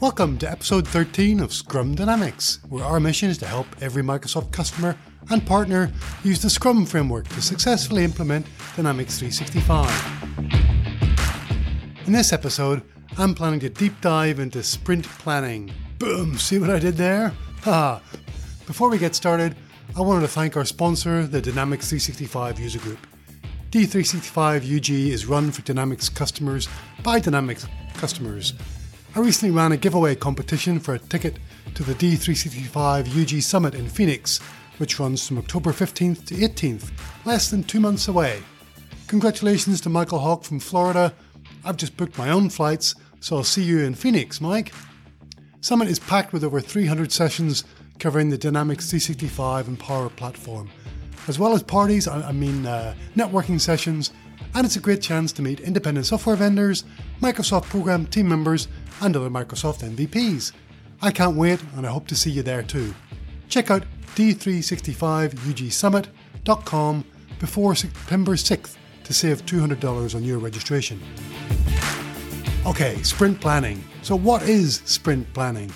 Welcome to episode 13 of Scrum Dynamics, where our mission is to help every Microsoft customer and partner use the Scrum framework to successfully implement Dynamics 365. In this episode, I'm planning to deep dive into sprint planning. Boom, see what I did there? Ha! Before we get started, I wanted to thank our sponsor, the Dynamics 365 user group. D365 UG is run for Dynamics customers by Dynamics customers I recently ran a giveaway competition for a ticket to the D365 UG Summit in Phoenix, which runs from October 15th to 18th, less than two months away. Congratulations to Michael Hawk from Florida. I've just booked my own flights, so I'll see you in Phoenix, Mike. Summit is packed with over 300 sessions covering the Dynamics 365 and Power platform, as well as parties, I mean uh, networking sessions, and it's a great chance to meet independent software vendors, Microsoft program team members, and other Microsoft MVPs. I can't wait, and I hope to see you there too. Check out d365ugsummit.com before September 6th to save $200 on your registration. Okay, sprint planning. So, what is sprint planning?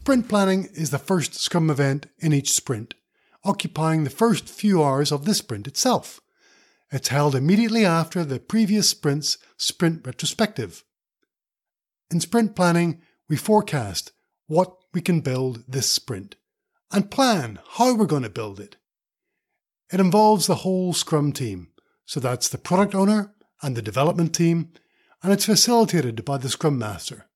Sprint planning is the first Scrum event in each sprint, occupying the first few hours of the sprint itself. It's held immediately after the previous sprint's sprint retrospective. In sprint planning, we forecast what we can build this sprint and plan how we're going to build it. It involves the whole Scrum team, so that's the product owner and the development team, and it's facilitated by the Scrum Master.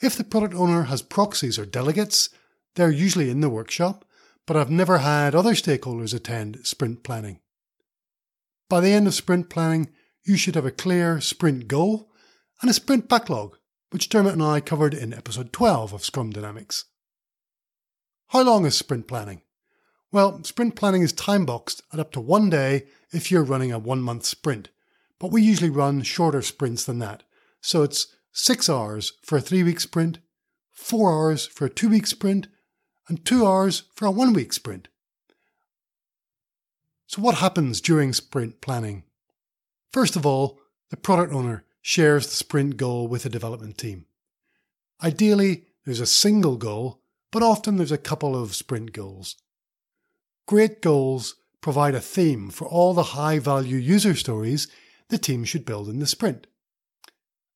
If the product owner has proxies or delegates, they're usually in the workshop, but I've never had other stakeholders attend sprint planning. By the end of sprint planning, you should have a clear sprint goal and a sprint backlog which Dermot and I covered in episode 12 of Scrum Dynamics. How long is sprint planning? Well, sprint planning is time boxed at up to one day if you're running a one month sprint, but we usually run shorter sprints than that. So it's six hours for a three week sprint, four hours for a two week sprint, and two hours for a one week sprint. So, what happens during sprint planning? First of all, the product owner shares the sprint goal with the development team. Ideally, there's a single goal, but often there's a couple of sprint goals. Great goals provide a theme for all the high value user stories the team should build in the sprint.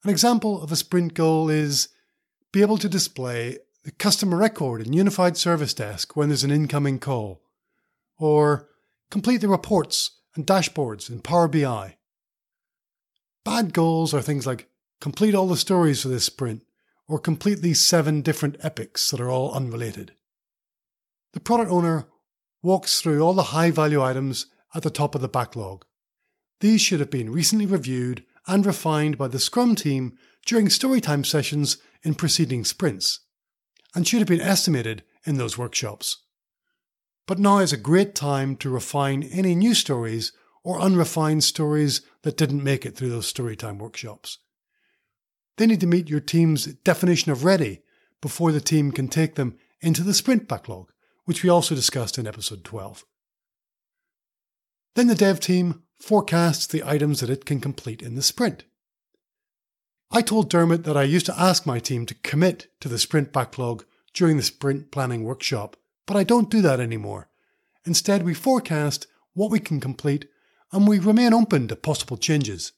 An example of a sprint goal is be able to display the customer record in Unified Service Desk when there's an incoming call, or complete the reports and dashboards in Power BI, Bad goals are things like complete all the stories for this sprint, or complete these seven different epics that are all unrelated. The product owner walks through all the high value items at the top of the backlog. These should have been recently reviewed and refined by the Scrum team during storytime sessions in preceding sprints, and should have been estimated in those workshops. But now is a great time to refine any new stories or unrefined stories that didn't make it through those storytime workshops. They need to meet your team's definition of ready before the team can take them into the sprint backlog, which we also discussed in episode 12. Then the dev team forecasts the items that it can complete in the sprint. I told Dermot that I used to ask my team to commit to the sprint backlog during the sprint planning workshop, but I don't do that anymore. Instead, we forecast what we can complete and we remain open to possible changes.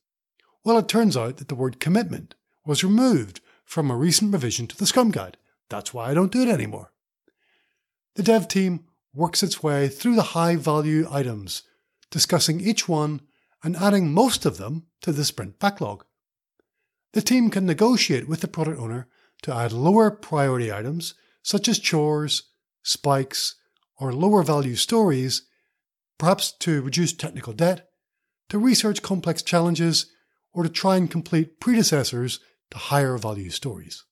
Well, it turns out that the word commitment was removed from a recent revision to the Scrum Guide. That's why I don't do it anymore. The dev team works its way through the high value items, discussing each one and adding most of them to the sprint backlog. The team can negotiate with the product owner to add lower priority items such as chores, spikes, or lower value stories perhaps to reduce technical debt, to research complex challenges, or to try and complete predecessors to higher value stories.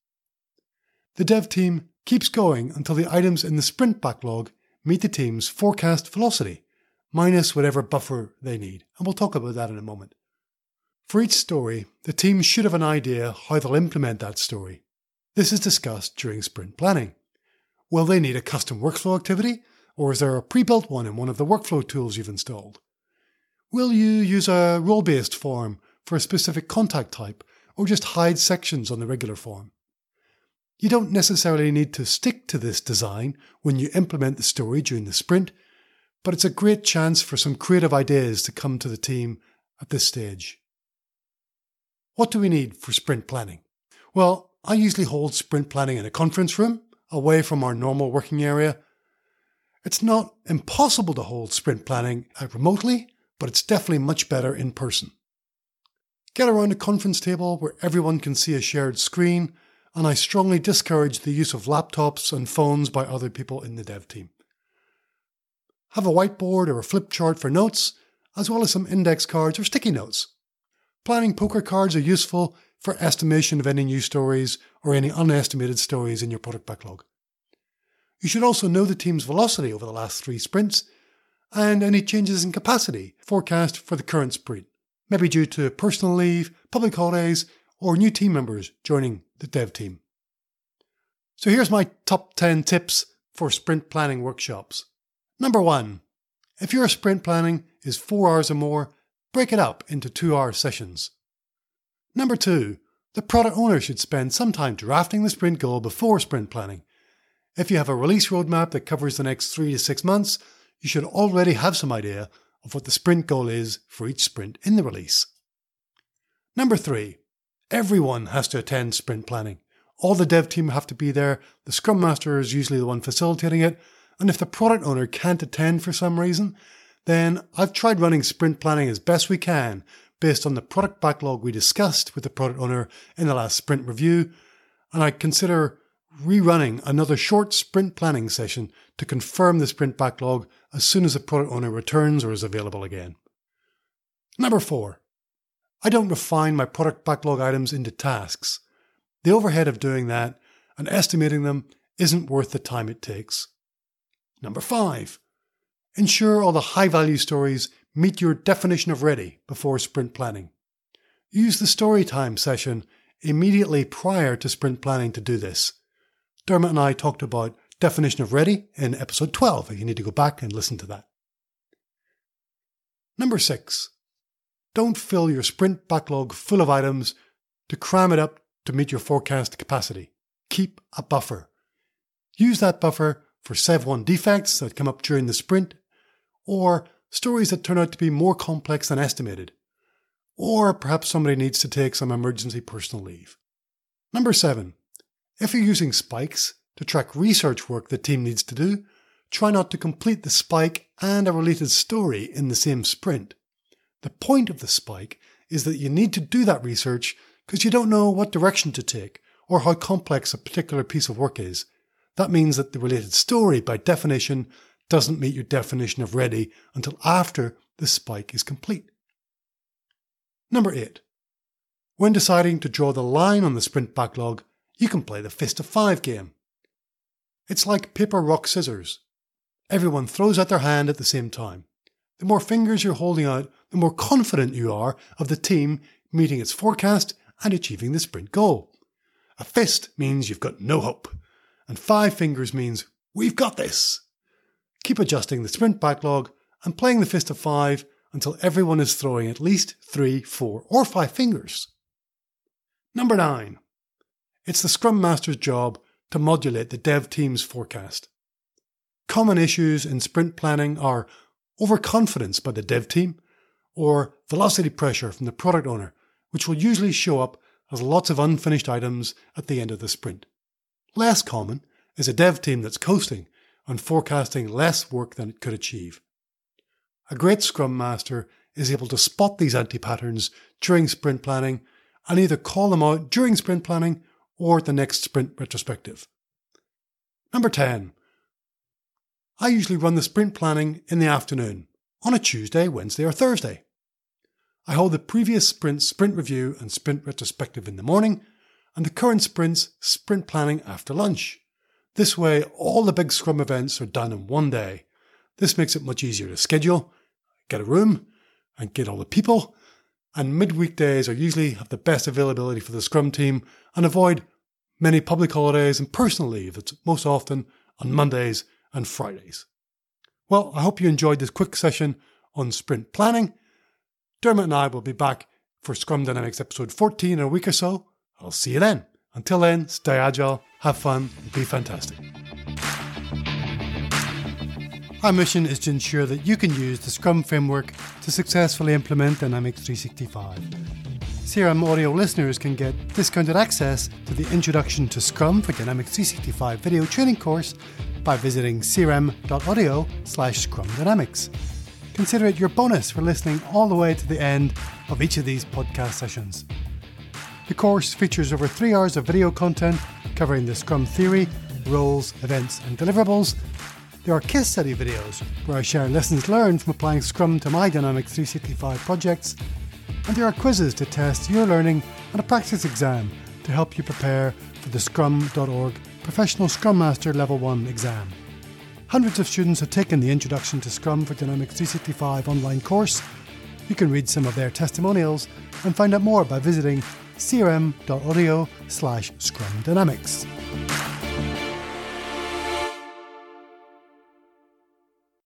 The dev team keeps going until the items in the sprint backlog meet the team's forecast velocity, minus whatever buffer they need, and we'll talk about that in a moment. For each story, the team should have an idea how they'll implement that story. This is discussed during sprint planning. Will they need a custom workflow activity or is there a pre built one in one of the workflow tools you've installed? Will you use a role based form for a specific contact type, or just hide sections on the regular form? You don't necessarily need to stick to this design when you implement the story during the sprint, but it's a great chance for some creative ideas to come to the team at this stage. What do we need for sprint planning? Well, I usually hold sprint planning in a conference room, away from our normal working area. It's not impossible to hold sprint planning uh, remotely, but it's definitely much better in person. Get around a conference table where everyone can see a shared screen, and I strongly discourage the use of laptops and phones by other people in the dev team. Have a whiteboard or a flip chart for notes, as well as some index cards or sticky notes. Planning poker cards are useful for estimation of any new stories or any unestimated stories in your product backlog. You should also know the team's velocity over the last three sprints and any changes in capacity forecast for the current sprint, maybe due to personal leave, public holidays, or new team members joining the dev team. So here's my top 10 tips for sprint planning workshops. Number one, if your sprint planning is four hours or more, break it up into two hour sessions. Number two, the product owner should spend some time drafting the sprint goal before sprint planning. If you have a release roadmap that covers the next three to six months, you should already have some idea of what the sprint goal is for each sprint in the release. Number three, everyone has to attend sprint planning. All the dev team have to be there, the scrum master is usually the one facilitating it, and if the product owner can't attend for some reason, then I've tried running sprint planning as best we can based on the product backlog we discussed with the product owner in the last sprint review, and I consider rerunning another short sprint planning session to confirm the sprint backlog as soon as the product owner returns or is available again. Number four, I don't refine my product backlog items into tasks. The overhead of doing that and estimating them isn't worth the time it takes. Number five, ensure all the high value stories meet your definition of ready before sprint planning. Use the story time session immediately prior to sprint planning to do this. Dermot and I talked about definition of ready in episode 12 if you need to go back and listen to that. Number six, don't fill your sprint backlog full of items to cram it up to meet your forecast capacity. Keep a buffer. Use that buffer for Sev 1 defects that come up during the sprint, or stories that turn out to be more complex than estimated, or perhaps somebody needs to take some emergency personal leave. Number seven, if you're using spikes to track research work the team needs to do, try not to complete the spike and a related story in the same sprint. The point of the spike is that you need to do that research because you don't know what direction to take or how complex a particular piece of work is. That means that the related story, by definition, doesn't meet your definition of ready until after the spike is complete. Number 8. When deciding to draw the line on the sprint backlog, you can play the Fist of Five game. It's like paper, rock, scissors. Everyone throws out their hand at the same time. The more fingers you're holding out, the more confident you are of the team meeting its forecast and achieving the sprint goal. A fist means you've got no hope, and five fingers means we've got this. Keep adjusting the sprint backlog and playing the fist of five until everyone is throwing at least three, four, or five fingers. Number nine. It's the Scrum Master's job to modulate the dev team's forecast. Common issues in sprint planning are overconfidence by the dev team or velocity pressure from the product owner, which will usually show up as lots of unfinished items at the end of the sprint. Less common is a dev team that's coasting and forecasting less work than it could achieve. A great Scrum Master is able to spot these anti patterns during sprint planning and either call them out during sprint planning or at the next sprint retrospective. Number 10. I usually run the sprint planning in the afternoon on a Tuesday, Wednesday, or Thursday. I hold the previous sprint's sprint review and sprint retrospective in the morning and the current sprint's sprint planning after lunch. This way, all the big Scrum events are done in one day. This makes it much easier to schedule, get a room, and get all the people. And midweek days are usually have the best availability for the Scrum team and avoid many public holidays and personal leave that's most often on Mondays and Fridays. Well, I hope you enjoyed this quick session on sprint planning. Dermot and I will be back for Scrum Dynamics episode 14 in a week or so. I'll see you then. Until then, stay agile, have fun, and be fantastic. Our mission is to ensure that you can use the Scrum framework to successfully implement Dynamics 365. CRM audio listeners can get discounted access to the Introduction to Scrum for Dynamics 365 video training course by visiting crm.audio slash Scrum Dynamics. Consider it your bonus for listening all the way to the end of each of these podcast sessions. The course features over three hours of video content covering the Scrum theory, roles, events, and deliverables. There are case study videos where I share lessons learned from applying Scrum to my Dynamics 365 projects. And there are quizzes to test your learning and a practice exam to help you prepare for the scrum.org Professional Scrum Master Level 1 exam. Hundreds of students have taken the Introduction to Scrum for Dynamics 365 online course. You can read some of their testimonials and find out more by visiting crm.audio slash scrum dynamics.